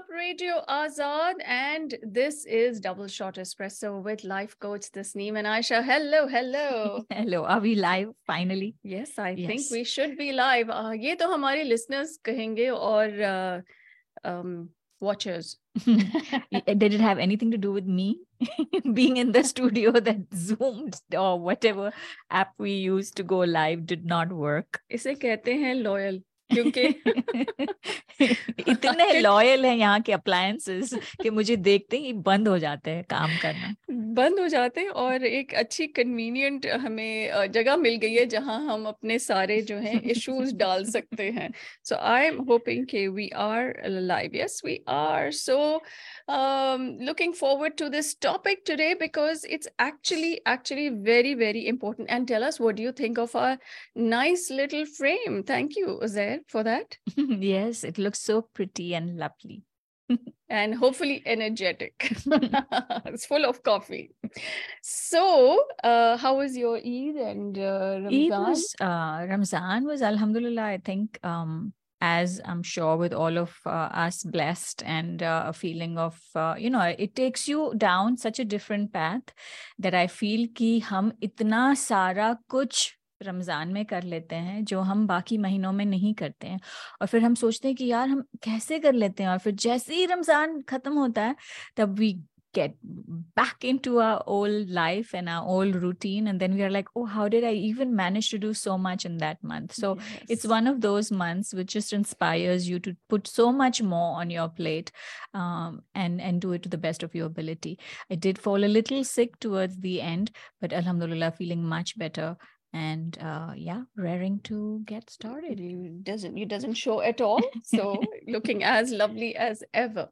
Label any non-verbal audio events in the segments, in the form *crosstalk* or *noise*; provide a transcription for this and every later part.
up, Radio Azad? And this is Double Shot Espresso with life coach Tasneem and Ayesha. Hello, hello. *laughs* hello. Are we live finally? Yes, I yes. think we should be live. Uh, ये तो हमारे listeners कहेंगे और uh, um, watchers. *laughs* Did it have anything to do with me *laughs* being in the studio that Zoomed or whatever app we used to go live did not work? इसे कहते हैं loyal. क्योंकि *laughs* इतने लॉयल हैं यहाँ के अप्लायसेस कि मुझे देखते ही बंद हो जाते हैं काम करना। बंद हो जाते हैं और एक अच्छी कन्वीनियंट हमें जगह मिल गई है जहाँ हम अपने सारे जो हैं इश्यूज़ डाल सकते हैं। सो आई एम होपिंग के we are live yes we are so looking forward to this topic today because it's actually actually very very important and tell us do you think of are nice little frame thank you Uzair for that? *laughs* yes, it looks so pretty and lovely. and hopefully energetic. *laughs* *laughs* it's full of coffee. So, uh, how was your Eid and uh, Ramzan? Eid was, uh, Ramzan was Alhamdulillah. I think, um, as I'm sure, with all of uh, us blessed and uh, a feeling of, uh, you know, it takes you down such a different path that I feel ki hum itna sara kuch Ramzan में कर लेते हैं जो हम बाकी महीनों में नहीं करते हैं और फिर हम सोचते हैं कि यार हम कैसे कर लेते हैं और फिर जैसे ही रमज़ान ख़त्म होता है तब we get back into our old life and our old routine and then we are like oh how did i even manage to do so much in that month so yes. it's one of those months which just inspires you to put so much more on your plate um, and and do it to the best of your ability i did fall a little sick towards the end but alhamdulillah feeling much better and uh, yeah raring to get started. It doesn't you? doesn't show at all so *laughs* looking as lovely as ever.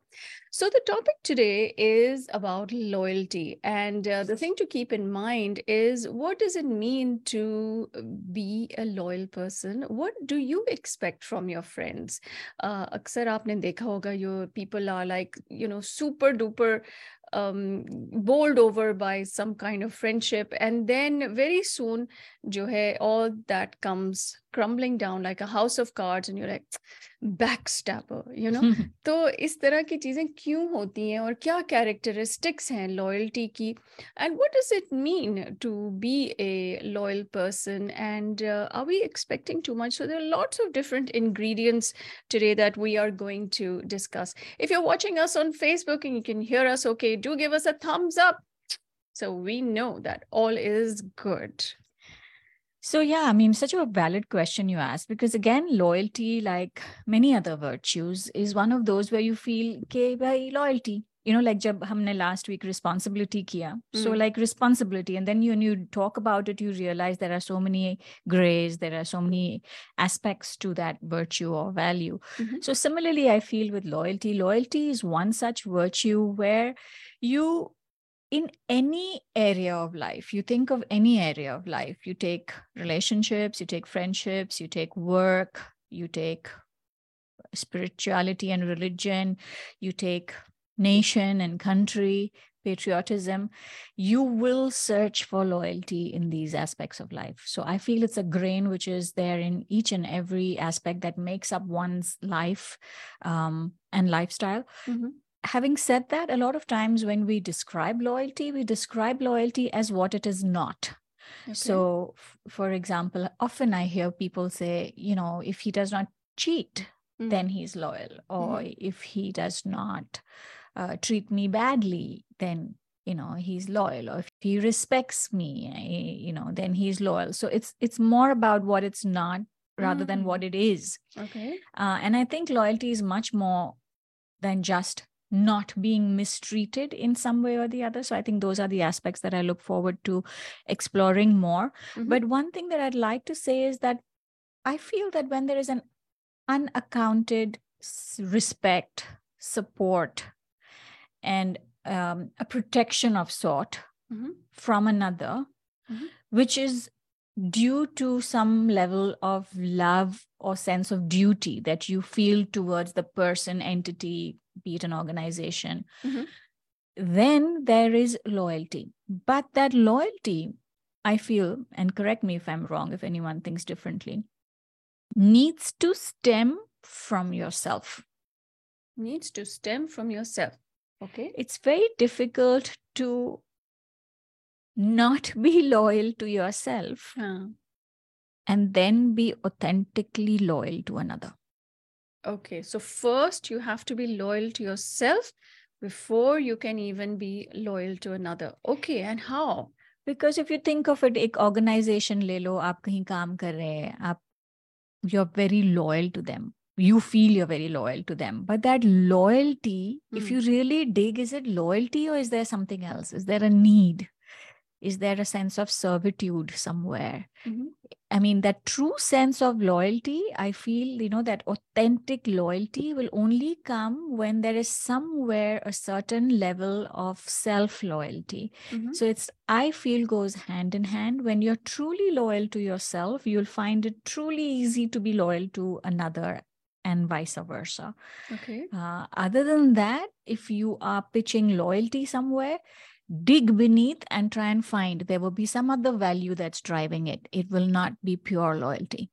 So the topic today is about loyalty and uh, the thing to keep in mind is what does it mean to be a loyal person? What do you expect from your friends? Uh, Aksar aapne dekha hoga your people are like you know super duper um, bowled over by some kind of friendship and then very soon jo hai all that comes crumbling down like a house of cards and you're like backstabber you know *laughs* तो इस तरह की चीजें क्यों होती हैं और क्या characteristics हैं loyalty की and what does it mean to be a loyal person and uh, are we expecting too much so there are lots of different ingredients today that we are going to discuss if you're watching us on facebook and you can hear us okay do give us a thumbs up so we know that all is good so, yeah, I mean, such a valid question you ask because, again, loyalty, like many other virtues, is one of those where you feel, okay, by loyalty. You know, like jab humne last week responsibility kiya. Mm. So, like responsibility. And then you, when you talk about it, you realize there are so many grays, there are so many aspects to that virtue or value. Mm-hmm. So, similarly, I feel with loyalty, loyalty is one such virtue where you in any area of life, you think of any area of life, you take relationships, you take friendships, you take work, you take spirituality and religion, you take nation and country, patriotism, you will search for loyalty in these aspects of life. So I feel it's a grain which is there in each and every aspect that makes up one's life um, and lifestyle. Mm-hmm having said that, a lot of times when we describe loyalty, we describe loyalty as what it is not. Okay. So, f- for example, often I hear people say, you know, if he does not cheat, mm. then he's loyal. Or mm. if he does not uh, treat me badly, then you know he's loyal or if he respects me eh, you know then he's loyal so it's it's more about what it's not rather mm. than what it is okay uh, and i think loyalty is much more than just not being mistreated in some way or the other. So I think those are the aspects that I look forward to exploring more. Mm-hmm. But one thing that I'd like to say is that I feel that when there is an unaccounted respect, support, and um, a protection of sort mm-hmm. from another, mm-hmm. which is due to some level of love or sense of duty that you feel towards the person, entity, be it an organization, mm-hmm. then there is loyalty. But that loyalty, I feel, and correct me if I'm wrong, if anyone thinks differently, needs to stem from yourself. needs to stem from yourself. Okay. It's very difficult to not *laughs* be loyal to yourself Huh. and then be authentically loyal to another. Okay. So first you have to be loyal to yourself before you can even be loyal to another. Okay. And how? Because if you think of it, एक organization ले लो, आप कहीं काम कर रहे हैं, आप you're very loyal to them. You feel you're very loyal to them. But that loyalty, if Hmm. you really dig, is it loyalty or is there something else? Is there a need? is there a sense of servitude somewhere? Mhm. I mean, that true sense of loyalty, I feel, you know, that authentic loyalty will only come when there is somewhere a certain level of self loyalty. Mhm. So it's, I feel, goes hand in hand. When you're truly loyal to yourself, you'll find it truly easy to be loyal to another and vice versa. Okay. Uh, other than that, if you are pitching loyalty somewhere, dig beneath and try and find there will be some other value that's driving it. It will not be pure loyalty.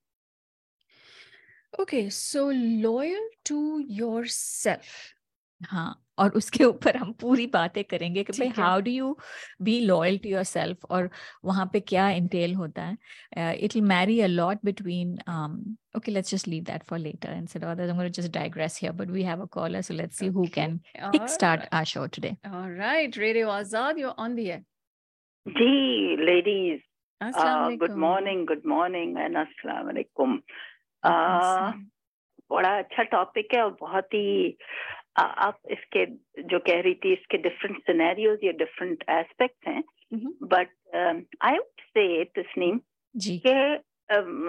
Okay. So loyal to yourself. हाँ और उसके ऊपर हम पूरी बातें करेंगे कि भाई ठीक है। How do you be loyal to yourself और वहाँ पे क्या इंटेल होता है it will Mary a lot between okay let's just leave that for later instead of others i'm going to just digress here but we have a caller so let's see who Okay. can All kickstart right. our show today All right. Radio Azad, you're on the air. Ji ladies Assalamu good alaikum. Morning good morning and अस्सलाम वालेकुम Assalam. बड़ा अच्छा topic है और बहुत ही आ, आप इसके जो कह रही थी इसके डिफरेंट सिनेरियोज या डिफरेंट एस्पेक्ट्स हैं. But I would say Tasneem ji. कि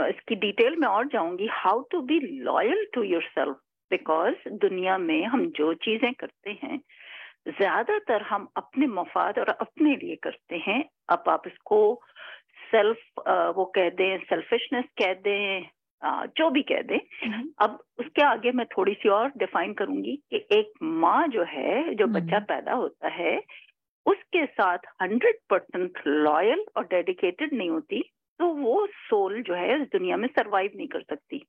इसकी डिटेल में और जाऊँगी how to be loyal to yourself because दुनिया में हम जो चीज़ें करते हैं ज़्यादातर हम अपने मफाद और अपने लिए करते हैं। अब आप इसको सेल्फ वो कह दें सेल्फिशनेस कह दें जो भी कह दें Mhm. अब उसके आगे मैं थोड़ी सी और डिफाइन करूँगी कि एक माँ जो है जो बच्चा हम्म। पैदा होता है उसके साथ हंड्रेड परसेंट लॉयल और डेडिकेटेड नहीं होती तो वो सोल जो है इस दुनिया में सरवाइव नहीं कर सकती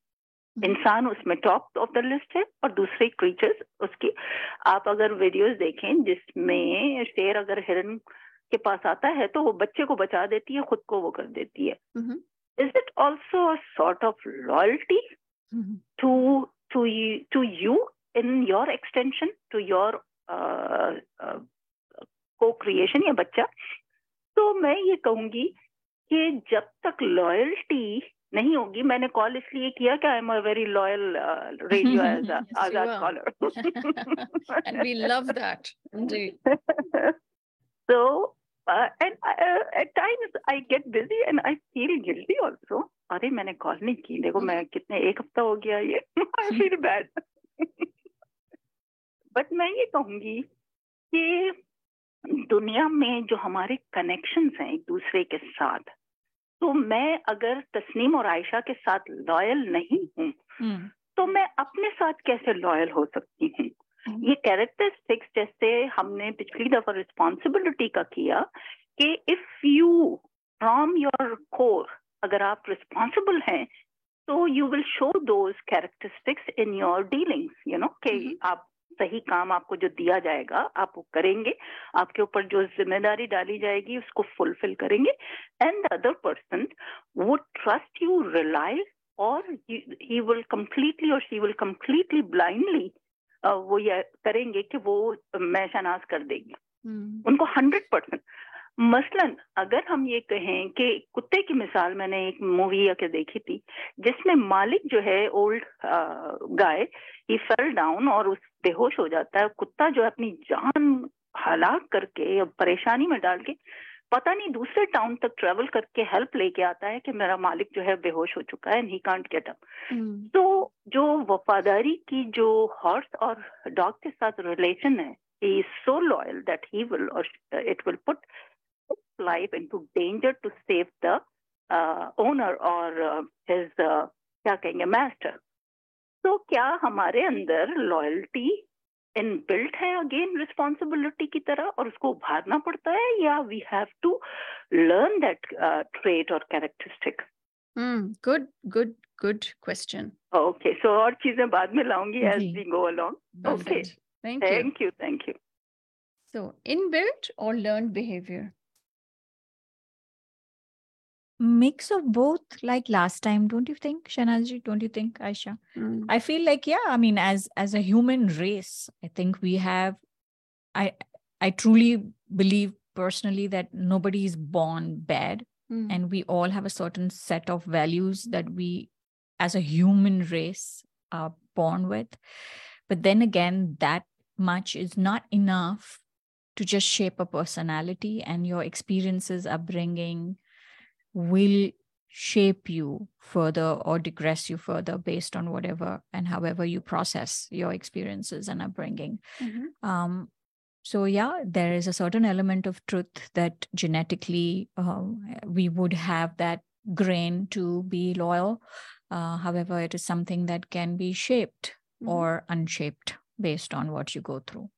इंसान उसमें टॉप ऑफ़ द लिस्ट है और दूसरे क्रीचर्स उसकी आप अगर वीडियोस देखें जिसमें शेर अगर हिरन के पास आता है तो वो बच्चे को बचा देती है खुद को वो कर देती है Mhm. Is it also sort of loyalty Mhm. to to you to you in your extension to your uh, uh, co-creation या बच्चा तो मैं ये कहूंगी कि जब तक लॉयल्टी नहीं होगी मैंने कॉल इसलिए किया कि I am a very loyal radio as Yes, you Azad are. Collar and we love that. Indeed. uh, and uh, at times I get busy and I feel guilty also. अरे मैंने call नहीं की। देखो मैं कितने एक हफ़्ता हो गया ये। आई फील बैड बट मैं ये कहूँगी कि दुनिया में जो हमारे कनेक्शंस हैं एक दूसरे के साथ तो मैं अगर तस्नीम और आयशा के साथ लॉयल नहीं हूँ हम्म, तो मैं अपने साथ कैसे लॉयल हो सकती हूँ? ये कैरेक्टरिस्टिक्स जैसे हमने पिछली दफ़ा रिस्पॉन्सिबिलिटी का किया कि if you from your core अगर आप रिस्पॉन्सिबल हैं तो you will show those characteristics in your dealings you know कि Mhm. आप सही काम आपको जो दिया जाएगा आप वो करेंगे आपके ऊपर जो ज़िम्मेदारी डाली जाएगी उसको फुलफिल करेंगे and the other person would trust you rely, और he, विल कम्प्लीटली और शी विल कम्प्लीटली uh, वो ये करेंगे कि वो मैं शनाज कर देगी। Mhm. उनको हंड्रेड परसेंट मसलन अगर हम ये कहें कि कुत्ते की मिसाल मैंने एक मूवी के देखी थी जिसमें मालिक जो है old guy he fell down और उस बेहोश हो जाता है। कुत्ता जो है अपनी जान हलाक करके परेशानी में डाल के पता नहीं दूसरे टाउन तक ट्रेवल करके हेल्प लेके आता है कि मेरा मालिक जो है बेहोश हो चुका है ही कांट गेट अप. तो जो वफादारी की जो हॉर्स और डॉग के साथ रिलेशन है that he will or sh- it will put his life into danger to save the uh, owner or uh, his uh, क्या कहेंगे master तो क्या हमारे अंदर लॉयल्टी इनबिल्ट है अगेन रिस्पॉन्सिबिलिटी की तरह और उसको उभारना पड़ता है या we have to learn that trait और characteristic good good good question okay so और चीज़ें बाद में लाऊँगी as we go along okay thank you thank you so inbuilt और learn behaviour Mix of both, like last time, don't you think, Shanazji? Don't you think, Ayesha? Mm, I feel like yeah, I mean, as as a human race, I think we have I I truly believe personally that nobody is born bad mm, and we all have a certain set of values that we as a human race are born with. But then again, that much is not enough to just shape a personality and your experiences, upbringing will shape you further or digress you further based on whatever and however you process your experiences and upbringing. mhm. Um, so yeah, there is a certain element of truth that genetically um, we would have that grain to be loyal. Uh, however, it is something that can be shaped Mhm. or unshaped based on what you go through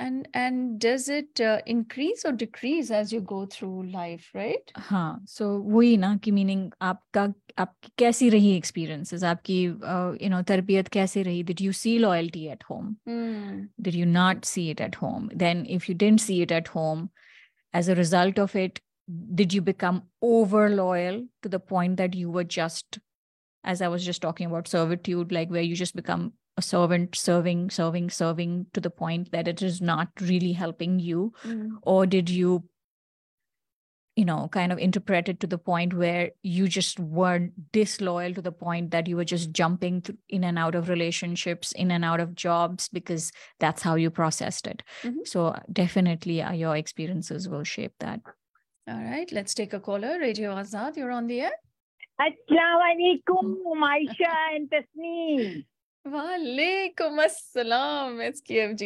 And and does it uh, increase or decrease as you go through life, right? हाँ so वही ना कि meaning आपका आपकी कैसी रही experiences आपकी you know तरबियत कैसे रही did you see loyalty at home Mm, did you not see it at home then if you didn't see it at home as a result of it did you become over loyal to the point that you were just as i was just talking about servitude like where you just become a servant serving serving serving to the point that it is not really helping you mm, or did you you know kind of interpret it to the point where you just weren't disloyal to the point that you were just jumping th- in and out of relationships in and out of jobs because that's how you processed it Mhm. so definitely uh, your experiences will shape that All right, let's take a caller. Radio Azad, you're on the air. Assalamualaikum, Ayesha and Tasneem.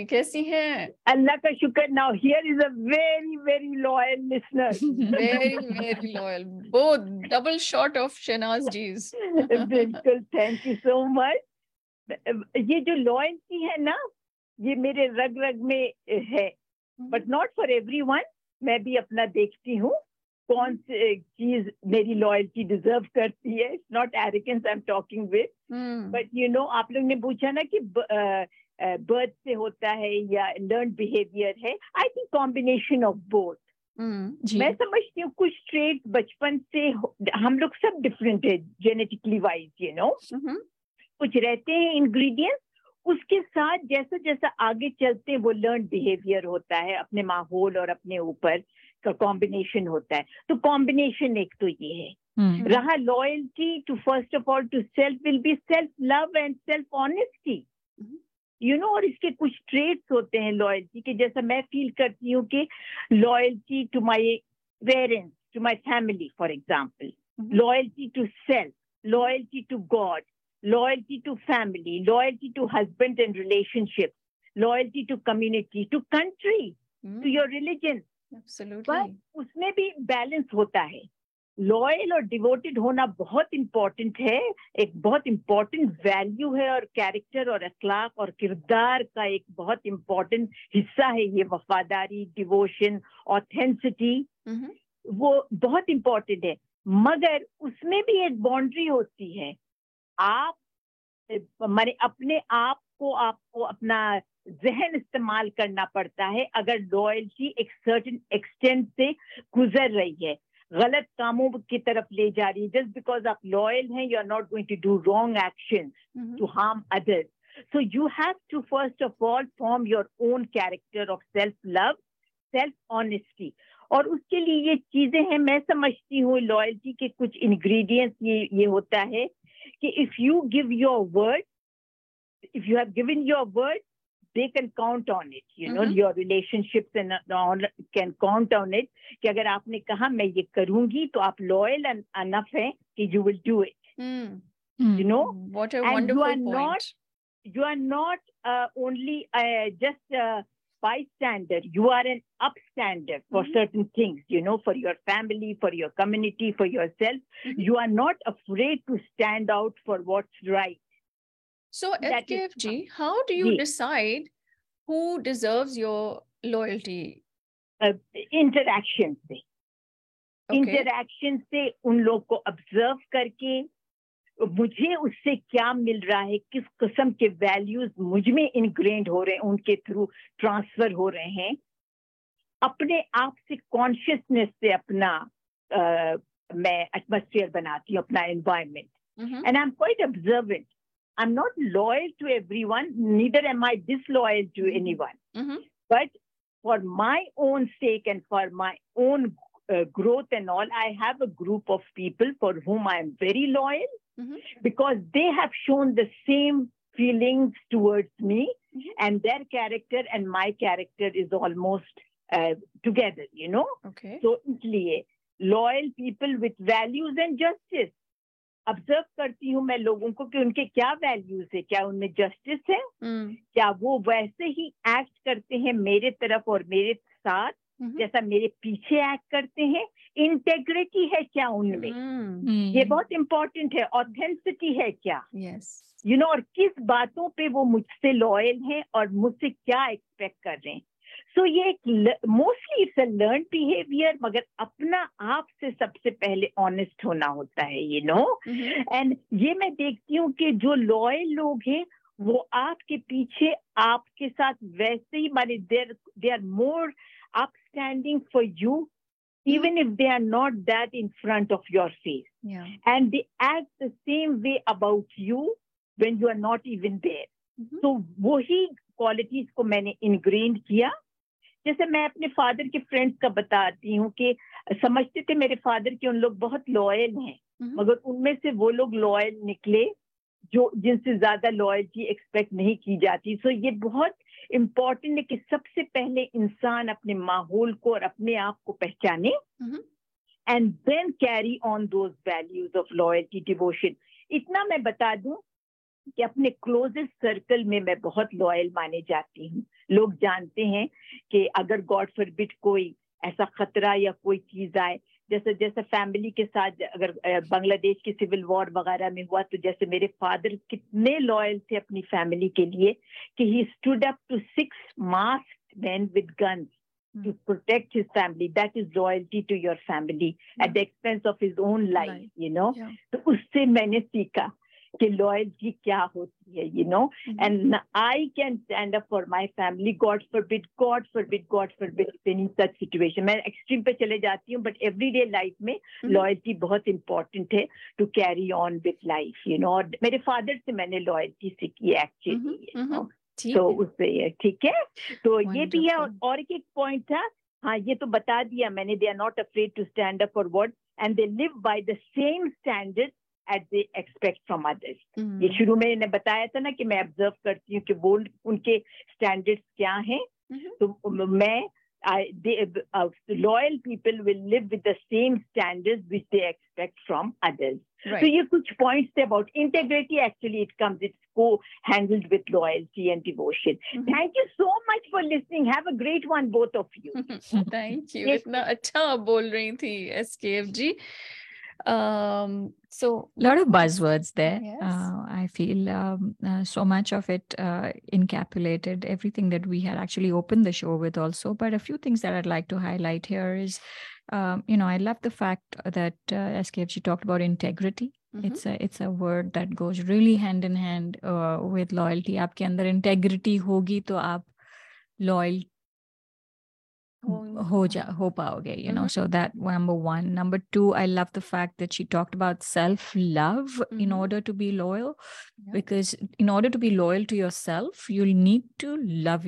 कैसी हैं? अल्लाह का शुक्र now here is a very very loyal listener. Very very loyal both double shot of Shahnaz जीज। बिल्कुल thank you so much ये जो loyalty है ना ये मेरे रग रग में है but not for everyone मैं भी अपना देखती हूँ। कौन सी चीज़ मेरी लॉयल्टी डिजर्व करती है. It's not arrogance I am talking with but you know आप लोग ने पूछा ना कि बर्थ से होता है या लर्न बिहेवियर है? I think combination of both मैं समझती हूँ कुछ ट्रेट बचपन से हम लोग सब डिफरेंट है जेनेटिकली वाइज यू नो कुछ रहते हैं इंग्रेडिएंट्स उसके साथ जैसा जैसा आगे चलते हैं वो लर्न बिहेवियर होता है अपने माहौल और अपने ऊपर. का कॉम्बिनेशन होता है। तो कॉम्बिनेशन एक तो ये है। Hmm. रहा loyalty to first of all to self will be self love and self honesty. You know और इसके कुछ ट्रेट्स होते हैं लॉयल्टी के। जैसा मैं फील करती हूँ कि loyalty to my parents to my family for example loyalty to self loyalty to God loyalty to family loyalty to to and relationship loyalty to community to country to your to But उसमें भी balance होता है। Loyal और devoted होना बहुत important है। एक बहुत इम्पोर्टेंट वैल्यू है और कैरेक्टर और अखलाक और किरदार का एक बहुत इम्पोर्टेंट हिस्सा है ये वफादारी डिवोशन ऑथेंसिटी Mhm, वो बहुत इम्पोर्टेंट है। मगर उसमें भी एक बाउंड्री होती है। आप मैंने अपने आप को आपको अपना जहन इस्तेमाल करना पड़ता है अगर लॉयल्टी एक सर्टन एक्सटेंट से गुजर रही है गलत कामों की तरफ़ ले जा रही है जस्ट बिकॉज़ आप लॉयल हैं you are not going to do wrong action mhm, to harm others. So you have to first of all form your own character of self-love, self-honesty. और उसके लिए ये चीज़ें हैं मैं समझती हूँ लॉयल्टी के कुछ इंग्रेडिएंट्स ये ये होता है कि if you give your word if you have given your word they can count on it you know Mhm. your relationships and uh, can count on it कि अगर आपने कहा मैं ये करूंगी तो आप लॉयल enough है कि you will do it hmm. Hmm. you know what a And you wonderful are point not- you are not uh, only uh, just a bystander you are an upstander for Mhm. certain things you know for your family for your community for yourself Mhm. you are not afraid to stand out for what's right So is- FKFG how do you decide who deserves your loyalty uh, interaction से Okay. Interaction से उन लोग को observe करके मुझे उससे क्या मिल रहा है किस किस्म के वैल्यूज़ मुझमें इनग्रेंड हो रहे हैं उनके थ्रू ट्रांसफ़र हो रहे हैं अपने आप से कॉन्शियसनेस से अपना अ, मैं एटमोसफियर बनाती हूँ अपना environment Mhm. and I'm quite observant. I'm not loyal to everyone, neither am I disloyal to anyone. Mhm. But for my own sake and for my own uh, growth and all, I have a group of people for whom I am very loyal Mhm. because they have shown the same feelings towards me, Mhm. and their character and my character is almost uh, together, you know. Okay. So, इसलिए loyal people with values and justice. Observe करती हूँ मैं लोगों को कि उनके क्या values है क्या उनमें जस्टिस है Mm. क्या वो वैसे ही एक्ट करते हैं मेरे तरफ़ और मेरे साथ Mhm. जैसा मेरे पीछे एक्ट करते हैं इंटेग्रिटी है क्या उनमें Mm. ये. बहुत इंपॉर्टेंट है ऑथेंसिटी है क्या Yes. यू नो और किस बातों पे वो मुझसे लॉयल हैं और मुझसे क्या एक्सपेक्ट कर रहे हैं सो ये एक mostly it's a learn behaviour मगर अपना आप से सबसे पहले ऑनेस्ट होना होता है यू नो Mhm. एंड ये मैं देखती हूँ कि जो लॉयल लोग हैं वो आपके पीछे आपके साथ वैसे ही माने there they are more upstanding for you even if they are not that in front of your face Yeah. and they act the same way about you when you are not even there. Mhm. तो वही qualities को मैंने ingrained किया जैसे मैं अपने father के friends का बताती हूँ कि समझते थे मेरे फादर के उन लोग बहुत लॉयल हैं Mhm. मगर उनमें से वो लोग लॉयल निकले जो जिनसे ज़्यादा लॉयल्टी एक्सपेक्ट नहीं की जाती सो ये बहुत इम्पोर्टेंट है कि सबसे पहले इंसान अपने माहौल को और अपने आप को पहचाने. And then carry on those values of loyalty devotion इतना मैं बता दूँ कि अपने क्लोजेस्ट सर्कल में मैं बहुत लॉयल माने जाती हूँ लोग जानते हैं कि अगर गॉड फॉरबिड कोई ऐसा खतरा या कोई चीज़ आए जैसे जैसे फैमिली के साथ अगर बांग्लादेश की सिविल वॉर वगैरह में हुआ तो जैसे मेरे फादर कितने लॉयल थे अपनी फैमिली के लिए कि he stood up to six mask man with guns to protect his family. That is loyalty to your family at the expense of his own life, Life. you know. Yeah. तो उससे मैंने सीखा कि loyalty क्या होती है you know and I can stand up for my family god forbid god forbid god forbid in such situation मैं extreme पे चले जाती हूँ बट एवरी डे लाइफ में mm-hmm. लॉयल्टी बहुत इंपॉर्टेंट है to carry on with life you know और मेरे फादर से मैंने लॉयल्टी सीखी mm-hmm. mm-hmm. है एक्चुअली तो उससे ठीक है? तो ये भी है और एक पॉइंट था। हाँ ये तो बता दिया मैंने they are not afraid to stand up for word and they live by the same standard at they expect from others. ये शुरू में मैंने बताया था ना कि मैं ऑब्ज़र्व करती हूँ कि वो उनके स्टैंडर्ड्स क्या हैं Mhm. तो मैं loyal people will live with the same standards which they expect from others तो ये कुछ पॉइंट्स थे about integrity actually it comes it's को handled with loyalty and devotion. Thank you so much for listening have a great one both of you you. Yes. इतना अच्छा बोल रही थी S K F G. um so a lot of buzzwords there. Yes. uh, i feel um, uh, so much of it uh, encapsulated everything that we had actually opened the show with also. But a few things that i'd like to highlight here is um, you know i love the fact that uh, skfg talked about integrity. Mm-hmm. It's a it's a word that goes really hand in hand uh, with loyalty. aapke andar integrity hogi to aap loyal हो- हो जा हो पाओगे you know Mhm. so that number one number two i love the fact that she talked about self love in Mhm. order to be loyal Yeah. because in order to be loyal to yourself you'll need to love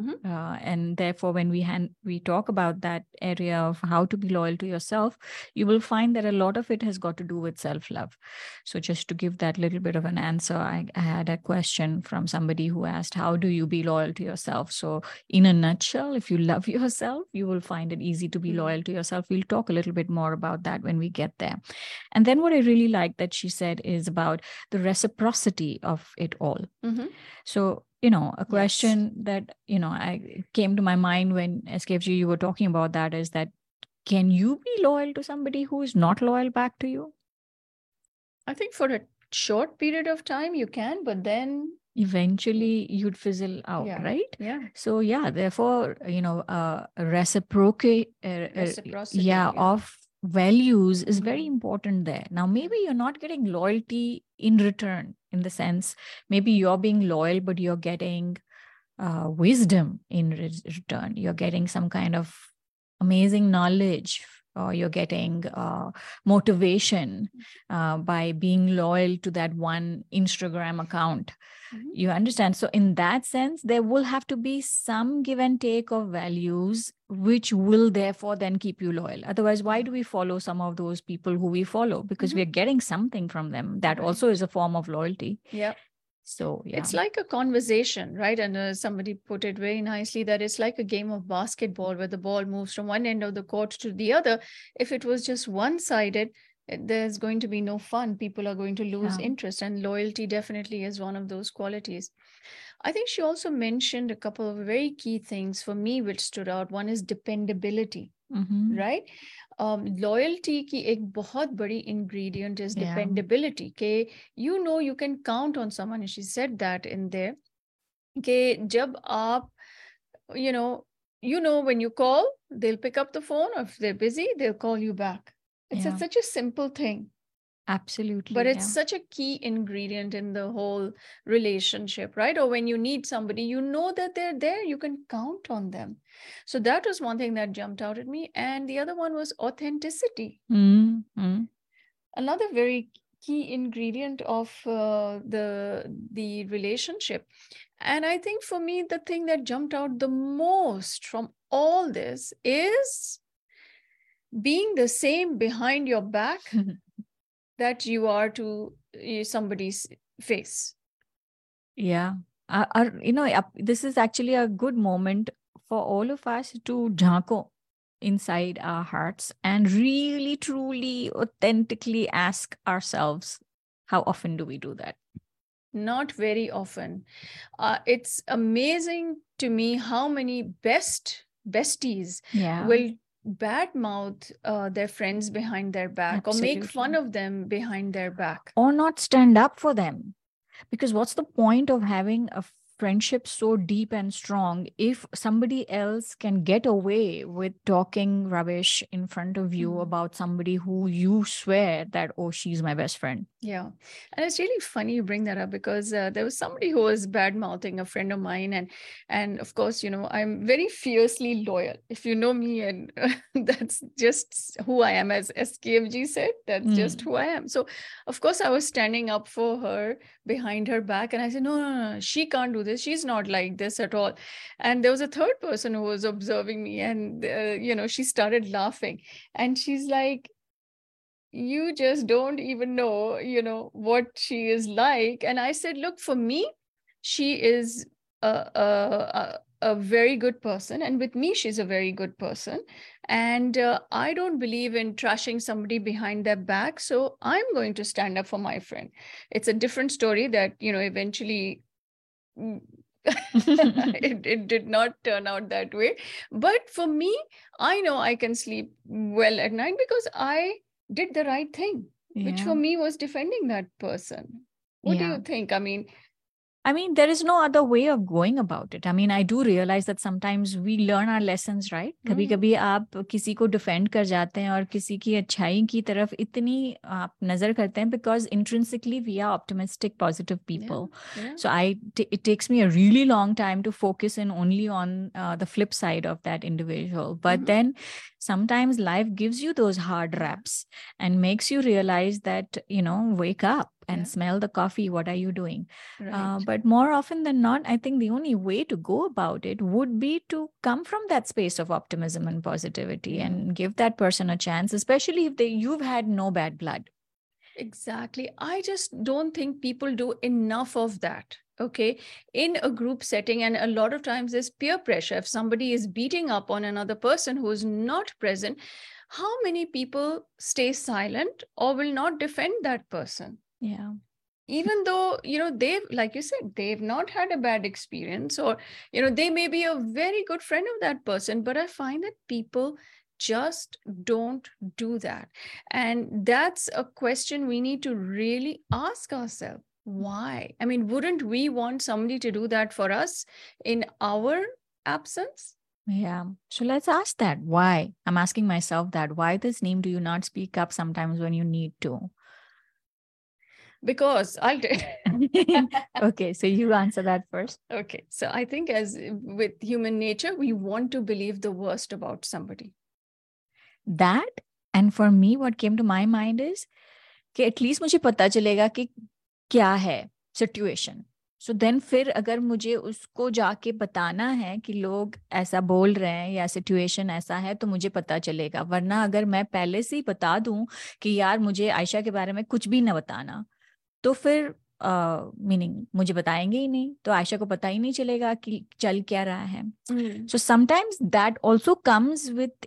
Mhm. uh, and therefore when we hand, we talk about that area of how to be loyal to yourself you will find that a lot of it has got to do with self love so just to give that little bit of an answer I, I had a question from somebody who asked how do you be loyal to yourself so in a nutshell, if you love *laughs* yourself, you will find it easy to be Mhm. loyal to yourself. We'll talk a little bit more about that when we get there. And then what I really like that she said is about the reciprocity of it all. Mhm. So, you know, a Yes. question that, you know, I came to my mind when SKFG you were talking about that is that can you be loyal to somebody who is not loyal back to you? I think for a short period of time you can, but then Eventually you'd fizzle out, Yeah. right? yeah, So yeah, therefore, you know, uh, reciprocate, uh, Reciprocity, yeah, yeah. of values is very important there. Now, maybe you're not getting loyalty in return, in the sense, maybe you're being loyal, but you're getting uh, wisdom in re- return. You're getting some kind of amazing knowledge, or you're getting uh, motivation uh, by being loyal to that one Instagram account. Mhm. You understand? So, in that sense, there will have to be some give and take of values, which will therefore then keep you loyal. Otherwise, why do we follow some of those people who we follow? Because Mhm. we're getting something from them. That also is a form of loyalty. Yeah. So yeah. it's like a conversation, right? And uh, somebody put it very nicely that it's like a game of basketball where the ball moves from one end of the court to the other. If it was just one sided, eh, there's going to be no fun. People are going to lose yeah. interest, and loyalty definitely is one of those qualities. I think she also mentioned a couple of very key things for me, which stood out. One is dependability, mm-hmm. right? Loyalty की एक बहुत बड़ी ingredient is Yeah. Dependability के you know you can count on someone she said that in their कि जब आप you know you know when you call they'll pick up the phone or if they're busy they'll call you back it's a- Yeah. such a simple thing Absolutely. but it's yeah. such a key ingredient in the whole relationship right or when you need somebody you know that they're there you can count on them so that was one thing that jumped out at me and the other one was authenticity Mm, mm. another very key ingredient of uh, the the relationship and i think for me the thing that jumped out the most from all this is being the same behind your back *laughs* that you are to uh, somebody's face Yeah. Uh, uh, you know, this is actually a good moment for all of us to jhanko inside our hearts and really, truly, authentically ask ourselves, how often do we do that? not very often uh, it's amazing to me how many best besties Yeah. will badmouth uh, their friends behind their back or make fun of them behind their back. or not stand up for them. Because what's the point of having a friendship so deep and strong if somebody else can get away with talking rubbish in front of you Mhm. about somebody who you swear that, oh, she's my best friend? Yeah. And it's really funny you bring that up because uh, there was somebody who was bad mouthing a friend of mine. And, and of course, you know, I'm very fiercely loyal. If you know me, and *laughs* that's just who I am, as SKFG said, that's just Mm. who I am. So, of course, I was standing up for her behind her back. And I said, no, no, no, she can't do this. She's not like this at all. And there was a third person who was observing me, and, uh, you know, she started laughing. And she's like, you just don't even know you know what she is like. And i said look for me she is a, a, a, very good person. And with me she's a very good person. And uh, i don't believe in trashing somebody behind their back. So i'm going to stand up for my friend. It's a different story that you know eventually *laughs* *laughs* it, it did not turn out that way. But for me i know i can sleep well at night because i did the right thing which for me was defending that person. What do you think? I mean I mean, there is no other way of going about it. I mean, I do realize that sometimes we learn our lessons, right? कभी Hmm. कभी आप किसी को defend कर जाते हैं और किसी की अच्छाई की तरफ इतनी आप नजर करते हैं because intrinsically we are optimistic, positive people. yeah So I, t- it takes me a really long time to focus in only on uh, the flip side of that individual. But then sometimes life gives you those hard raps and makes you realize that, you know, wake up and Yeah. smell the coffee. What are you doing? right Uh, but more often than not, I think the only way to go about it would be to come from that space of optimism and positivity Yeah. and give that person a chance, especially if they you've had no bad blood. Exactly. I just don't think people do enough of that. Okay. In a group setting, and a lot of times there's peer pressure. If somebody is beating up on another person who is not present, how many people stay silent or will not defend that person? Yeah. Even though, you know, they've, like you said, they've not had a bad experience, or, you know, they may be a very good friend of that person, but I find that people just don't do that. And that's a question we need to really ask ourselves why i mean wouldn't we want somebody to do that for us in our absence yeah so let's ask that why i'm asking myself that why Tasneem do you not speak up sometimes when you need to because I'll do. *laughs* okay, so you answer that first. Okay, so I think as with human nature, we want to believe the worst about somebody. That and for me, what came to my mind is कि at least मुझे पता चलेगा कि क्या है situation so then फिर अगर मुझे उसको जाके बताना है कि लोग ऐसा बोल रहे हैं या सिचुएशन ऐसा है तो मुझे पता चलेगा। वरना अगर मैं पहले से ही बता दूँ कि यार मुझे आयशा के बारे में कुछ भी ना बताना तो फिर मीनिंग uh, मुझे बताएँगे ही नहीं तो आयशा को पता ही नहीं चलेगा कि चल क्या रहा है। So sometimes that also comes with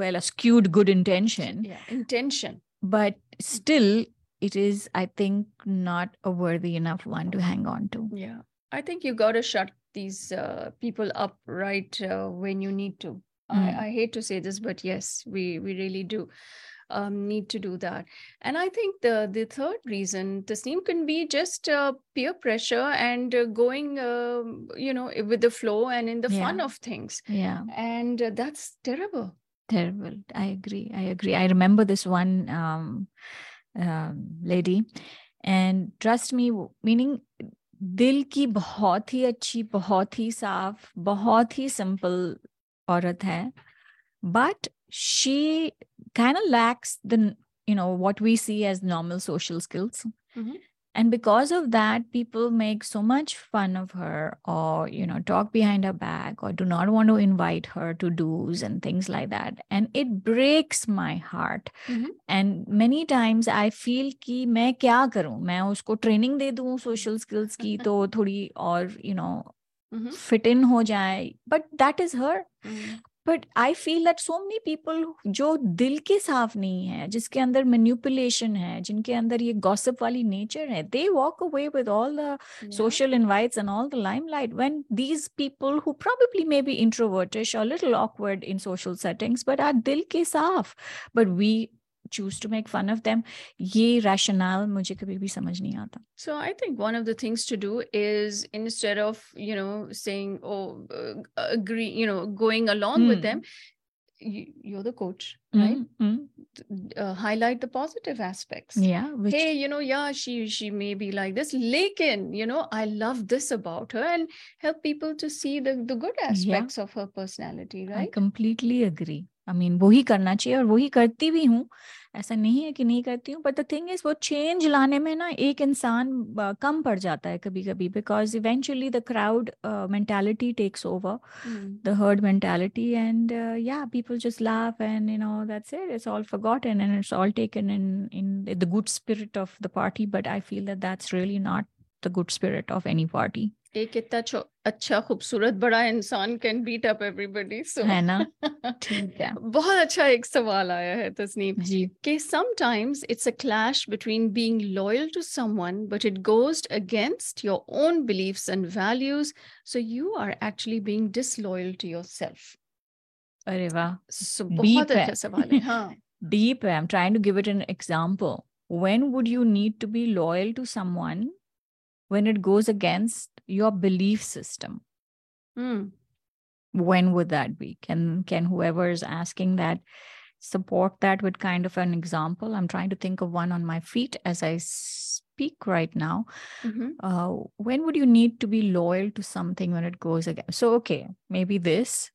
well skewed good intention intention but still it is i think not a worthy enough one to hang on to yeah i think you got to shut these uh, people up right uh, when you need to mm. I, I hate to say this but yes we we really do um, need to do that. And I think the the third reason, the Tasneem, can be just uh, peer pressure and uh, going, uh, you know, with the flow and in the yeah. fun of things. Yeah. And uh, that's terrible terrible i agree i agree i remember this one um, lady and trust me meaning दिल की बहुत ही अच्छी, बहुत ही साफ़, बहुत ही simple औरत है। But she can lacks the you know what we see as normal social skills and because of that people make so much fun of her or you know talk behind her back or do not want to invite her to do's and things like that and it breaks my heart mm-hmm. and many times i feel ki main kya karu main usko training de do social skills ki to thodi aur you know mm-hmm. fit in ho jaye but that is her mm-hmm. But I feel that so many people जो दिल के साफ़ नहीं है जिसके अंदर manipulation है जिनके अंदर ये गॉसिप वाली नेचर है they walk away with all the social invites and all the limelight when these people who probably may be introvertish और little awkward in social settings but are दिल के साफ़. But we choose to make fun of them ye rationale mujhe kabhi bhi samajh nahi aata so i think one of the things to do is instead of you know saying oh uh, agree you know going along mm. with them you, are the coach right mm-hmm. uh, highlight the positive aspects yeah which... hey you know yeah she she may be like this lekin you know i love this about her and help people to see the the good aspects yeah. of her personality right i completely agree I I mean mean, वही करना चाहिए और वही करती भी हूँ ऐसा नहीं है कि नहीं करती हूँ बट द थिंग इज वो चेंज लाने में ना एक इंसान कम पड़ जाता है कभी कभी because eventually the crowd mentality takes over the herd mentality and या people just laugh and you know that's it it's all forgotten and it's all taken in in the good spirit of the party but I feel that that's really not the good spirit of any party एक इतना अच्छा खूबसूरत बड़ा इंसान can beat up everybody so है ना ठीक है बहुत अच्छा एक सवाल आया है तस्नीम जी कि sometimes it's a clash between being loyal to someone but it goes against your own beliefs and values so you are actually being disloyal to yourself अरे वाह सो बहुत अच्छा सवाल है हाँ deep i'm trying to give it an example when would you need to be loyal to someone when it goes against your belief system mm. when would that be can can whoever is asking that support that with kind of an example i'm trying to think of one on my feet as i speak right now mm-hmm. uh, when would you need to be loyal to something when it goes again so okay maybe this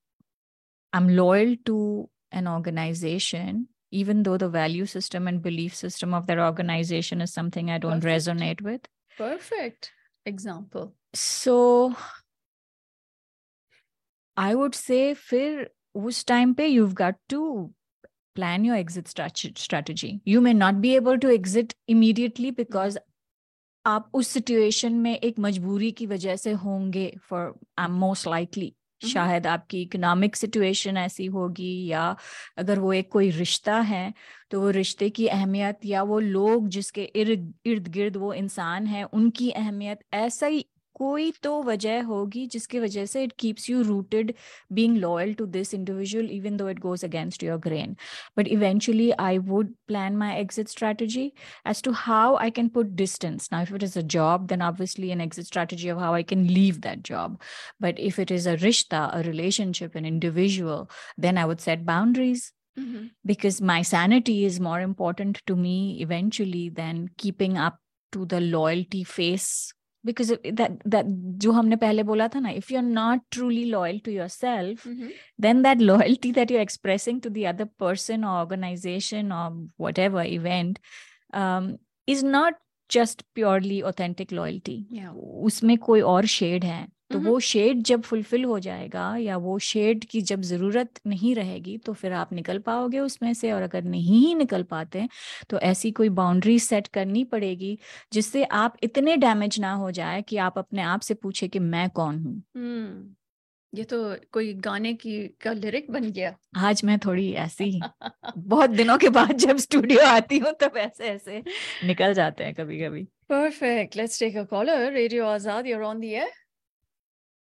i'm loyal to an organization even though the value system and belief system of that organization is something i don't Perfect. resonate with Perfect example. So I would say फिर उस time पे you've got to plan your exit strategy. You may not be able to exit immediately because आप उस situation में एक मजबूरी की वजह से होंगे for I am most likely शायद आपकी इकोनॉमिक सिचुएशन ऐसी होगी या अगर वो एक कोई रिश्ता है तो वो रिश्ते की अहमियत या वो लोग जिसके इर्द इर्द गिर्द वो इंसान है, उनकी अहमियत ऐसा ही कोई तो वजह होगी जिसकी वजह से it keeps you rooted being loyal to this individual even though it goes against your grain but eventually i would plan my exit strategy as to how i can put distance now if it is a job then obviously an exit strategy of how i can leave that job but if it is a rishta a relationship an individual then i would set boundaries Mhm. because my sanity is more important to me eventually than keeping up to the loyalty face because that that जो हमने पहले बोला था ना if you are not truly loyal to yourself then that loyalty that you expressing to the other person और organisation और whatever event is not just purely authentic loyalty उसमें कोई और शेड है। तो. वो शेड जब फुलफिल हो जाएगा या वो शेड की जब ज़रूरत नहीं रहेगी तो फिर आप निकल पाओगे उसमें से और अगर नहीं ही निकल पाते तो ऐसी कोई बाउंड्री सेट करनी पड़ेगी जिससे आप इतने डैमेज ना हो जाए कि आप अपने आप से पूछे कि मैं कौन हूँ हम्म ये तो कोई गाने की का लिरिक बन गया आज मैं थोड़ी ऐसी *laughs* बहुत दिनों के बाद जब स्टूडियो आती हूँ तब ऐसे ऐसे निकल जाते हैं कभी कभी Perfect. Let's take a caller. Radio Azad, you're on the air.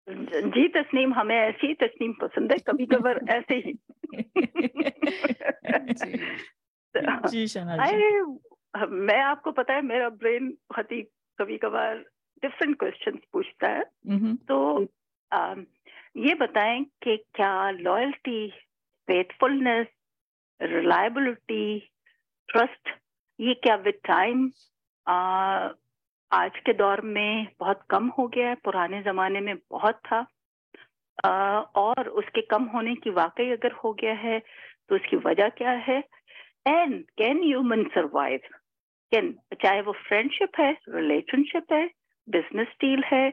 जी तस्नीम हमें ऐसी तस्नीम पसंद है कभी कभार ऐसे ही। जी। जी जी। अरे मैं आपको पता है मेरा ब्रेन बहुत ही कभी कभार डिफरेंट क्वेश्चंस पूछता है। तो अम, ये बताएँ कि क्या लॉयल्टी फेथफुलनेस रिलायबिलिटी ट्रस्ट ये क्या विद टाइम आज के दौर में बहुत कम हो गया है पुराने जमाने में बहुत था। अ, और उसके कम होने की वाकई अगर हो गया है तो उसकी वजह क्या है? And can human survive can चाहे वो फ्रेंडशिप है रिलेशनशिप है बिज़नेस डील है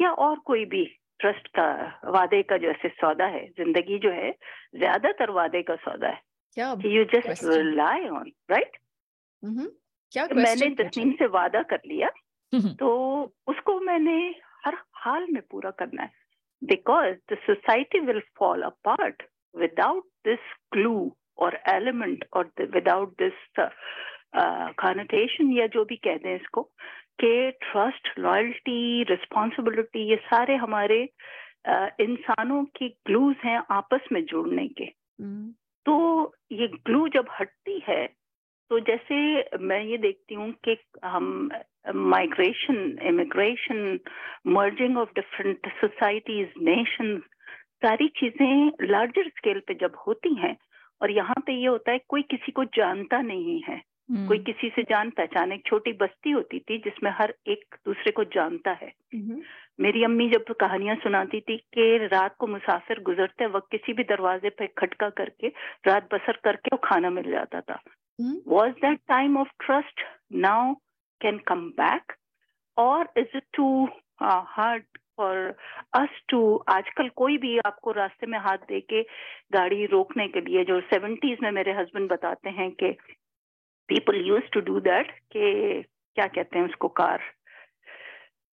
या और कोई भी ट्रस्ट का वादे का जैसे सौदा है ज़िंदगी जो है ज़्यादातर वादे का सौदा है। You just. Rely on right क्या मैंने तस्नीम से वादा कर लिया। *laughs* तो उसको मैंने हर हाल में पूरा करना है। Because the society will fall apart without this glue और एलिमेंट और विदाउट दिस कॉनोटेशन या जो भी कहते हैं इसको कि ट्रस्ट लॉयल्टी रिस्पॉन्सिबिलिटी ये सारे हमारे uh, इंसानों के ग्लूज हैं आपस में जुड़ने के। तो ये ग्लू जब हटती है तो जैसे मैं ये देखती हूँ कि हम migration immigration merging of different societies nation सारी चीज़ें लार्जर स्केल पे जब होती हैं और यहाँ पे ये होता है कोई किसी को जानता नहीं है। कोई हम्म, किसी से जान पहचान एक छोटी बस्ती होती थी जिसमें हर एक दूसरे को जानता है। मम्म, मेरी अम्मी जब कहानियाँ सुनाती थी कि रात को मुसाफिर गुजरते वक्त किसी भी दरवाजे पे खटका करके रात बसर करके वो खाना मिल जाता था। Was that time of trust now can come back? Or is it too uh, hard for us to आजकल कोई भी आपको रास्ते में हाथ दे के गाड़ी रोकने के लिए जो सेवेंटीज में मेरे हस्बैंड बताते हैं कि people use to do that कि क्या कहते हैं उसको कार?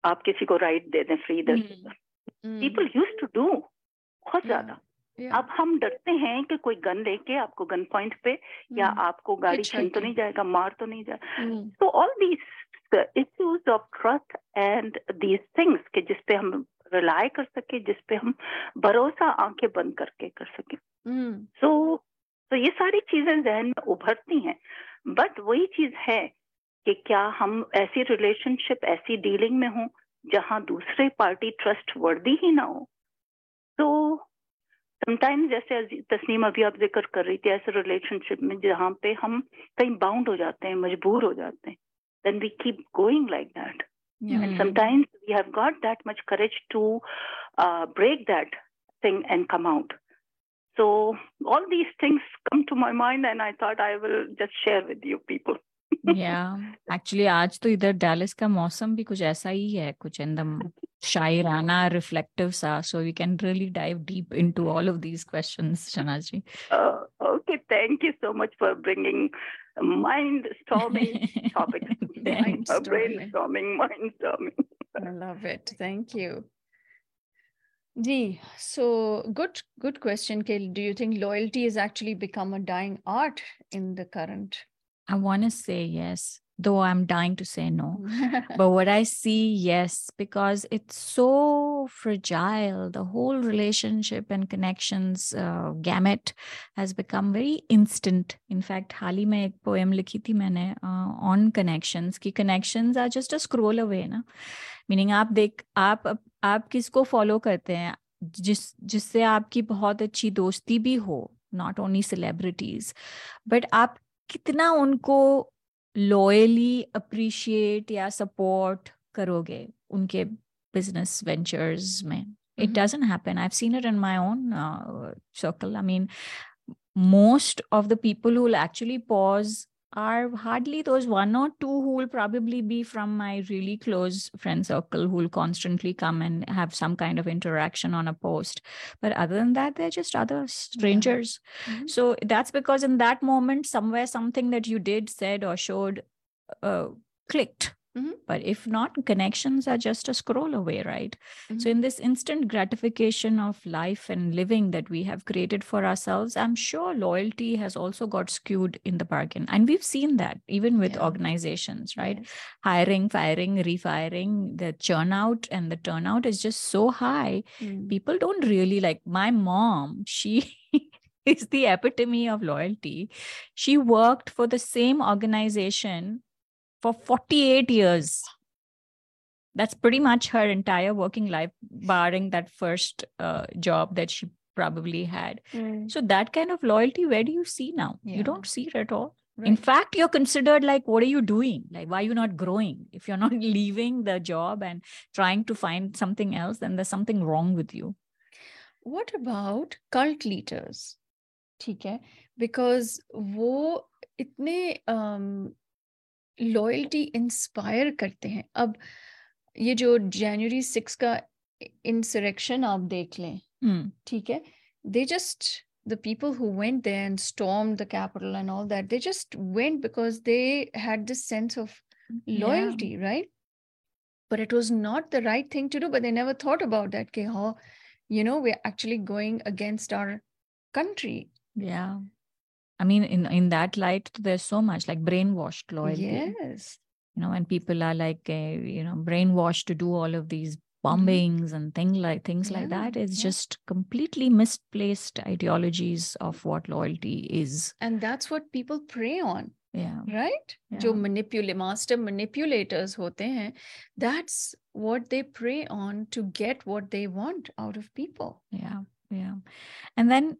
आप किसी को राइड दे दें फ्री दे हम्म, पीपल यूज़ टू डू बहुत Yeah. ज़्यादा। Yeah. अब हम डरते हैं कि कोई गन लेके आपको गन पॉइंट पे या हम्म, आपको गाड़ी छीन तो नहीं जाएगा मार तो नहीं जाएगा तो all these these uh, issues of trust and these things जिस पे हम रिलाय कर सके जिस पे हम भरोसा आँखें बंद करके कर सके। सो तो ये सारी चीज़ें जहन में उभरती हैं बट वही चीज़ है कि क्या हम ऐसी रिलेशनशिप ऐसी डीलिंग में हों जहाँ दूसरे पार्टी ट्रस्ट वर्दी ही ना हो। तो समटाइम्स जैसे अजी- तस्नीम अभी आप जिक्र कर रही थी ऐसे रिलेशनशिप में जहाँ पे हम कहीं बाउंड हो जाते हैं मजबूर हो जाते हैं then we keep going like that yeah. and sometimes we have got that much courage to uh, break that thing and come out so all these things come to my mind and i thought i will just share with you people yeah actually आज तो इधर Dallas का मौसम भी कुछ ऐसा ही है कुछ एकदम शायराना रिफ्लेक्टिव सा so we can really dive deep into all of these questions शना ji uh, okay thank you so much for bringing mind *laughs* storming topics Thanks. uh, brainstorming mind storming I love it. Thank you. Ji, so good, good question, Kale. Do you think loyalty has actually become a dying art in the current? I want to say yes though i'm dying to say no *laughs* but what i see yes because it's so fragile the whole relationship and connections uh, gamut has become very instant in fact hall mein ek poem likhi thi maine uh, on connections ki connections are just a scroll away na meaning aap dekh aap aap kisko follow karte hain जिस जिससे आपकी बहुत अच्छी दोस्ती भी हो not only celebrities but आप कितना उनको लॉयली अप्रिशिएट या सपोर्ट करोगे उनके बिज़नेस वेंचर्स में? It doesn't happen I seen it in my own circle I mean most of the people who actually pause are hardly those one or two who will probably be from my really close friend circle who will constantly come and have some kind of interaction on a post. But other than that, they're just other strangers. Mm-hmm. So that's because in that moment, somewhere something that you did, said, or showed uh, clicked Mm-hmm. But if not, connections are just a scroll away, right? Mm-hmm. So, in this instant gratification of life and living that we have created for ourselves, I'm sure loyalty has also got skewed in the bargain. And we've seen that even with yeah. organizations, right? Yes. Hiring, firing, refiring, the churn out and the turnout is just so high. Mm. People don't really like my mom, she. *laughs* is the epitome of loyalty. She worked for the same organization for 48 years. That's pretty much her entire working life, barring that first uh, job that she probably had. Mm. So, that kind of loyalty, where do you see now? Yeah. You don't see it at all. Right. In fact, you're considered like, what are you doing? Like, why are you not growing? If you're not leaving *laughs* the job and trying to find something else, then there's something wrong with you. What about cult leaders? ठीक है because वो इतने um, Loyalty inspire करते हैं। अब ये जो जनवरी six का इंसरेक्शन आप देख लें ठीक है? They just the people who went there and stormed the Capitol and all that they just went because they had this sense of loyalty right? But it was not the right thing to do but they never thought about that okay how you know we're actually going against our country. Yeah. I mean, in in that light, there's so much like brainwashed loyalty. Yes. You know, and people are like, uh, you know, brainwashed to do all of these mm-hmm. bombings mm-hmm. and thing like things yeah, like that is yeah. just completely misplaced ideologies of what loyalty is and that's what people prey on yeah right yeah. jo manipulate master manipulators hote hain that's what they prey on to get what they want out of people yeah yeah and then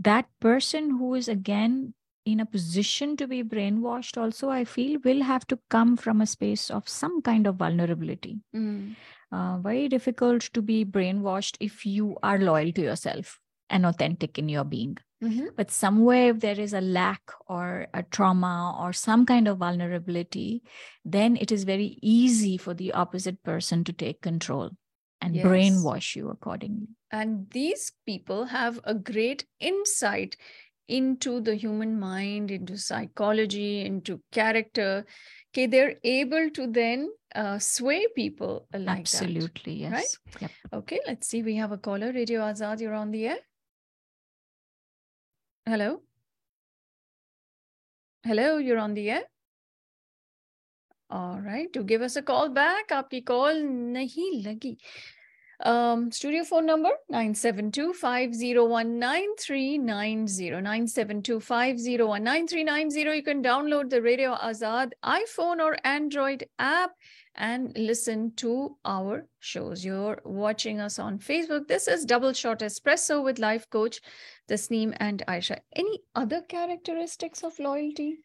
that person who is again in a position to be brainwashed also i feel will have to come from a space of some kind of vulnerability mm. uh, very difficult to be brainwashed if you are loyal to yourself and authentic in your being mm-hmm. but somewhere if there is a lack or a trauma or some kind of vulnerability then it is very easy for the opposite person to take control and yes. brainwash you accordingly. And these people have a great insight into the human mind, into psychology, into character. Okay, they're able to then uh, sway people like Absolutely, that, yes. Right? Yep. Okay, let's see. We have a caller. Radio Azad, you're on the air. Hello? Hello, you're on the air. All right, to give us a call back. Aapki call nahi lagi. Um, studio phone number 972-501-9390. 972-501-9390. You can download the Radio Azad iPhone or Android app and listen to our shows. You're watching us on Facebook. This is Double Shot Espresso with life coach Tasneem and Ayesha. Any other characteristics of loyalty?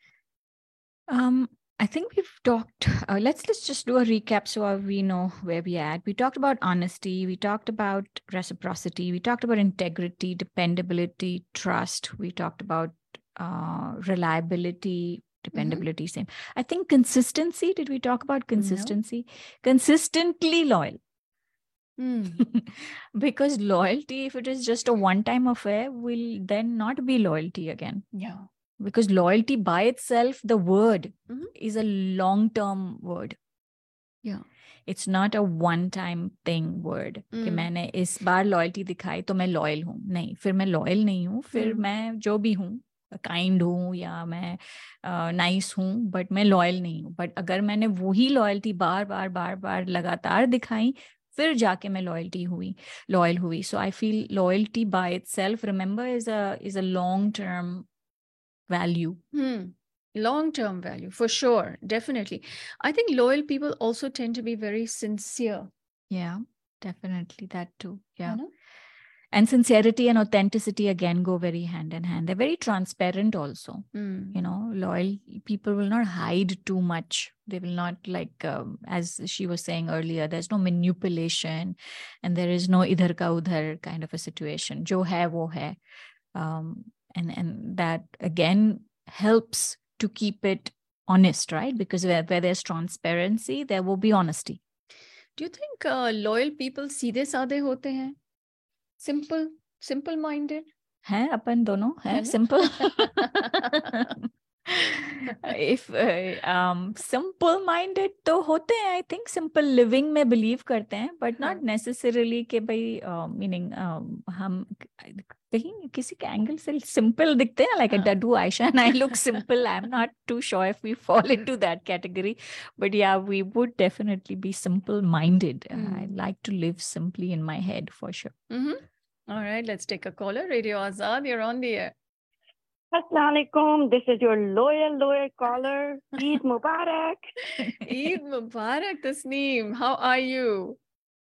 Um, I think we've talked. Uh, let's let's just do a recap so we know where we at. We talked about honesty. We talked about reciprocity. We talked about integrity, dependability, trust. We talked about uh, reliability, dependability. Mm-hmm. Same. I think consistency. Did we talk about consistency? No. Consistently loyal. Mm. *laughs* because loyalty, if it is just a one-time affair, will then not be loyalty again. Yeah because loyalty by itself the word mm-hmm. is a long term word yeah it's not a one time thing word mm. कि मैंने इस बार loyalty दिखाई तो मैं loyal हूँ नहीं फिर मैं लॉयल नहीं हूँ फिर mm. मैं जो भी हूँ काइंड हूँ या मैं नाइस uh, हूँ बट मैं लॉयल नहीं हूँ बट अगर मैंने वही लॉयल्टी बार बार बार बार लगातार दिखाई फिर जाके मैं लॉयल्टी हुई लॉयल हुई so I feel loyalty by itself remember is a is a long term value. Hmm. Long term value, for sure. Definitely. I think loyal people also tend to be very sincere. Yeah, definitely. That too. Yeah. And sincerity and authenticity again go very hand in hand. They're very transparent also. Mm. You know, loyal people will not hide too much. They will not, like, um, as she was saying earlier, there's no manipulation and there is no idhar ka udhar kind of a situation. Jo hai, wo hai. Um, and and that again helps to keep it honest right because where, where there's transparency there will be honesty do you think uh, loyal people seedhe saade hote hain simple simple minded हैं अपन दोनों हैं simple if simple minded तो होते हैं I think simple living में believe करते हैं but not necessarily के भाई मीनिंग हम कहीं किसी के एंगल से सिंपल दिखते हैं like a डडू Ayesha and I look simple I am not too sure if we fall into that category but yeah we would definitely be simple minded I like to live simply in my head for sure All right, let's take a caller. Radio Azad, you're on the air. Assalamualaikum. This is your loyal, loyal caller. *laughs* Eid Mubarak. Eid Mubarak, Tasneem. How are you?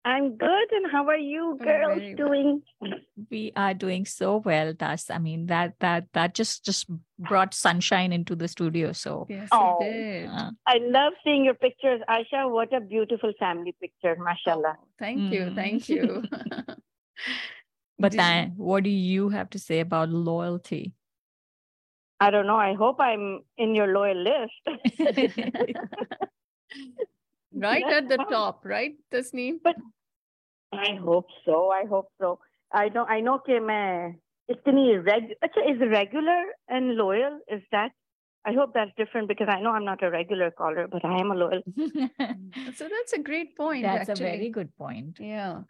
I'm good. And how are you girls doing? Well. We are doing so well, Tas. I mean, that that that just just brought sunshine into the studio. So yes, oh, did. Uh, I love seeing your pictures. Ayesha, what a beautiful family picture. Mashallah. Oh, thank mm. you. Thank you. *laughs* *laughs* but then, what do you have to say about loyalty? I don't know. I hope I'm in your loyal list. *laughs* right at the *laughs* top, right, Tasneem? But I hope so. I hope so. I know. I know कि मैं इतनी reg. अच्छा, is regular and loyal is that? I hope that's different because I know I'm not a regular caller, but I am a loyal. *laughs* so that's a great point. That's actually. a very good point. Yeah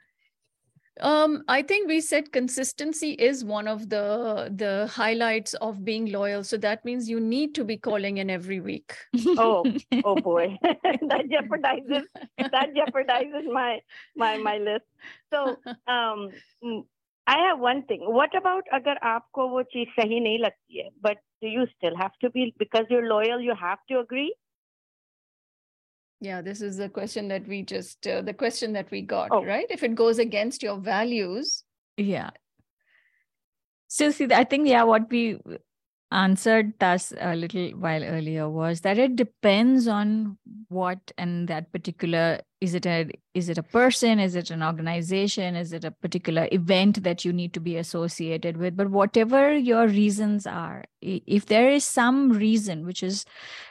um, I think we said consistency is one of the the highlights of being loyal. So that means you need to be calling in every week. oh, oh boy, *laughs* *laughs* that jeopardizes that jeopardizes my my my list. So um, mm, I have one thing. What about agar aapko wo cheez sahi nahi lagti hai, but do you still have to be because you're loyal? You have to agree. Yeah, this is the question that we just, uh, the question that we got, oh. right? If it goes against your values. Yeah. So, see, I think, yeah, what we answered thus a little while earlier was that it depends on what and that particular is it a is it a person is it an organization is it a particular event that you need to be associated with but whatever your reasons are if there is some reason which is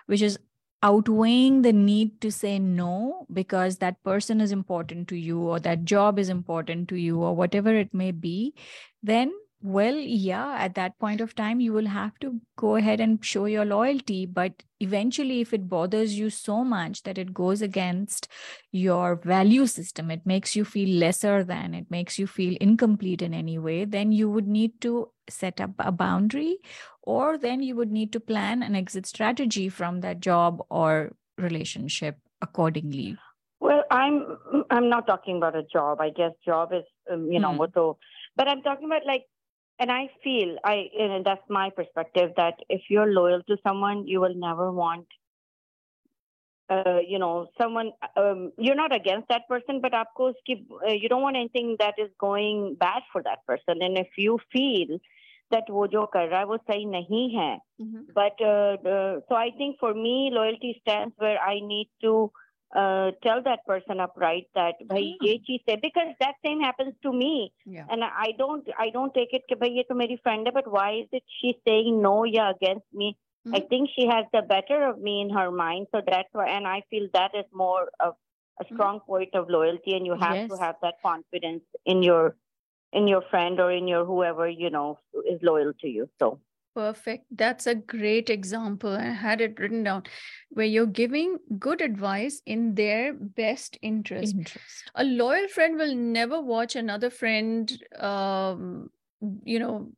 which is outweighing the need to say no because that person is important to you or that job is important to you or whatever it may be then well yeah at that point of time you will have to go ahead and show your loyalty but eventually if it bothers you so much that it goes against your value system it makes you feel lesser than it makes you feel incomplete in any way then you would need to set up a boundary or then you would need to plan an exit strategy from that job or relationship accordingly. Well i'm i'm not talking about a job. I guess job is um, you know mm. what but i'm talking about like and i feel i and that's my perspective that if you're loyal to someone you will never want uh, you know someone um, you're not against that person but of course keep, uh, you don't want anything that is going bad for that person and if you feel that wo jo kar raha hai wo sahi nahi hai mm-hmm. but uh, uh, so i think for me loyalty stands where i need to uh, tell that person upright that bhai ye cheez hai because that same happens to me yeah. and i don't i don't take it bhai ye to meri friend hai but why is it she's saying no yeah against me mm-hmm. i think she has the better of me in her mind so that's why and i feel that is more of a strong mm-hmm. point of loyalty and you have yes. to have that confidence in your in your friend or in your whoever you know is loyal to you so perfect that's a great example i had it written down where you're giving good advice in their best interest, interest. a loyal friend will never watch another friend um you know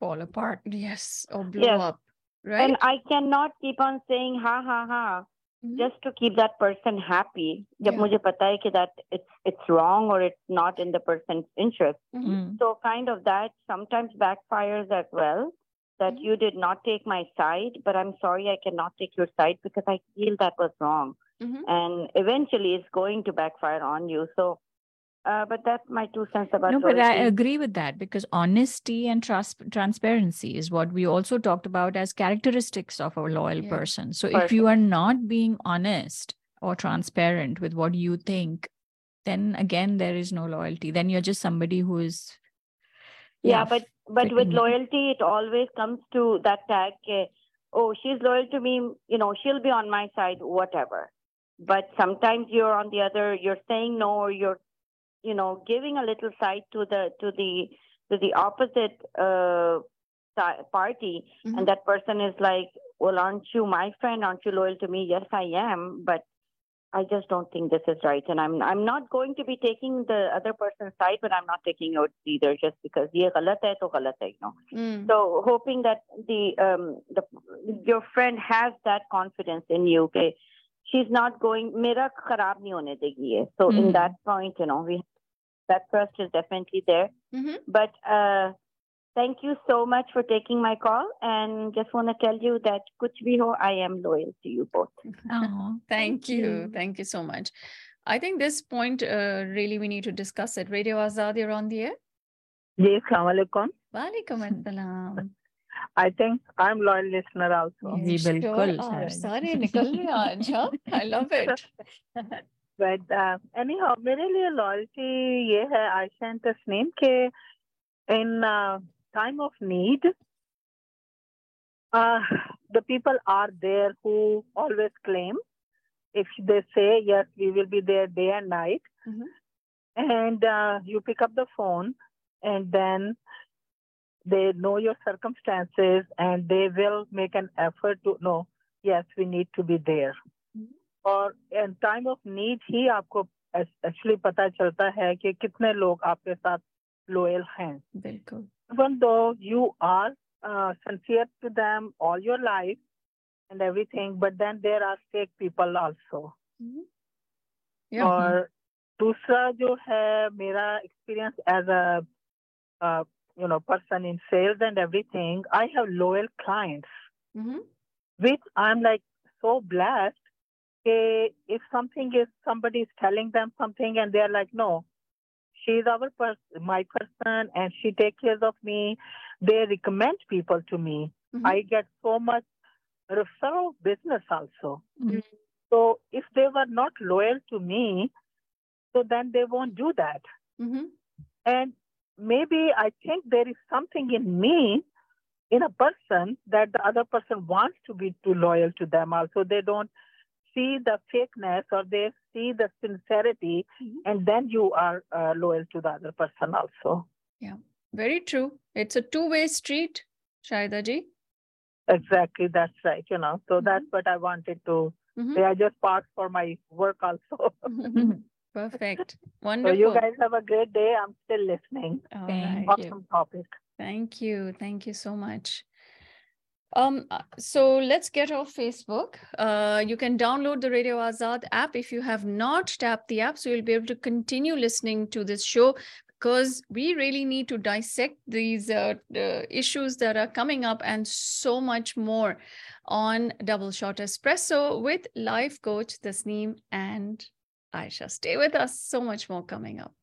fall apart. Yes, or blow Yes. up, right? And I cannot keep on saying ha ha ha Mhm. just to keep that person happy. जब Yeah. मुझे पता है कि that it's it's wrong or it's not in the person's interest. Mhm. Mm. So kind of that sometimes backfires as well. That Mhm. you did not take my side, but I'm sorry I cannot take your side because I feel that was wrong, Mhm. and eventually it's going to backfire on you. So, uh, but that's my two cents about. No, but I agree with that because honesty and trust transparency is what we also talked about as characteristics of a loyal Yeah. person. So if you are not being honest or transparent with what you think, then again there is no loyalty. Then you're just somebody who is yeah, but but with loyalty, it always comes to that tag. oh, she's loyal to me. You know, she'll be on my side, whatever. But sometimes you're on the other. You're saying no, or you're, you know, giving a little side to the to the to the opposite uh, party, Mhm. and that person is like, "Well, aren't you my friend? Aren't you loyal to me?" Yes, I am, but I just don't think this is right, and I'm I'm not going to be taking the other person's side, but I'm not taking yours either, just because ये गलत है तो गलत है, you know. Mm. So hoping that the um the your friend has that confidence in you, okay, she's not going मेरा खराब नहीं होने देगी ये. So in Mhm. that point, you know, we that trust is definitely there. Mhm. But uh, thank you so much for taking my call, and just want to tell you that kuch bhi ho, I am loyal to you both. oh, *laughs* Thank you. Thank you so much. I think this point, uh, really, we need to discuss it. Radio Azad, you're on the air. Ji Assalamualaikum. Walaikum *laughs* assalam. I think I'm loyal listener also. Ji, Sure बिल्कुल, are. सारे। सारे निकल रहे हैं *laughs* आज, हाँ? I love it. But uh, anyhow, मेरे लिए loyalty ये है आयशा and तस्नीम के in uh, time of need, uh, the people are there who always claim. If they say yes, we will be there day and night, Mhm. and uh, you pick up the phone, and then they know your circumstances, and they will make an effort to know. Yes, we need to be there. और in time of need ही आपको actually पता चलता है कि कितने लोग आपके साथ लोयल हैं बिल्कुल. even though you are uh, sincere to them all your life and everything but then there are fake people also Mhm. Yeah. और दूसरा जो है मेरा experience as a you know person in sales and everything i have loyal clients Mhm. which I'm like so blessed. eh, If something is somebody is telling them something and they're like, no, she's our person, my person, and she takes care of me. They recommend people to me. Mhm. I get so much referral business also. Mm. So if they were not loyal to me, so then they won't do that. Mhm. And maybe I think there is something in me, in a person, that the other person wants to be too loyal to them. Also, they don't see the fakeness or they see the sincerity, Mhm. and then you are uh, loyal to the other person also. Yeah, very true. It's a two-way street, Shahida ji. Exactly, that's right. You know, so Mhm. that's what I wanted to Mhm. say. I just part for my work also. *laughs* Perfect. Wonderful. so you guys have a great day. I'm still listening. All Thank right. you. Awesome topic. Thank you. Thank you so much. Um, uh, so let's get off Facebook. Uh, you can download the Radio Azad app if you have not tapped the app, so you'll be able to continue listening to this show because we really need to dissect these uh, uh, issues that are coming up and so much more on Double Shot Espresso with life coach Tasneem and Ayesha. Stay with us. So much more coming up.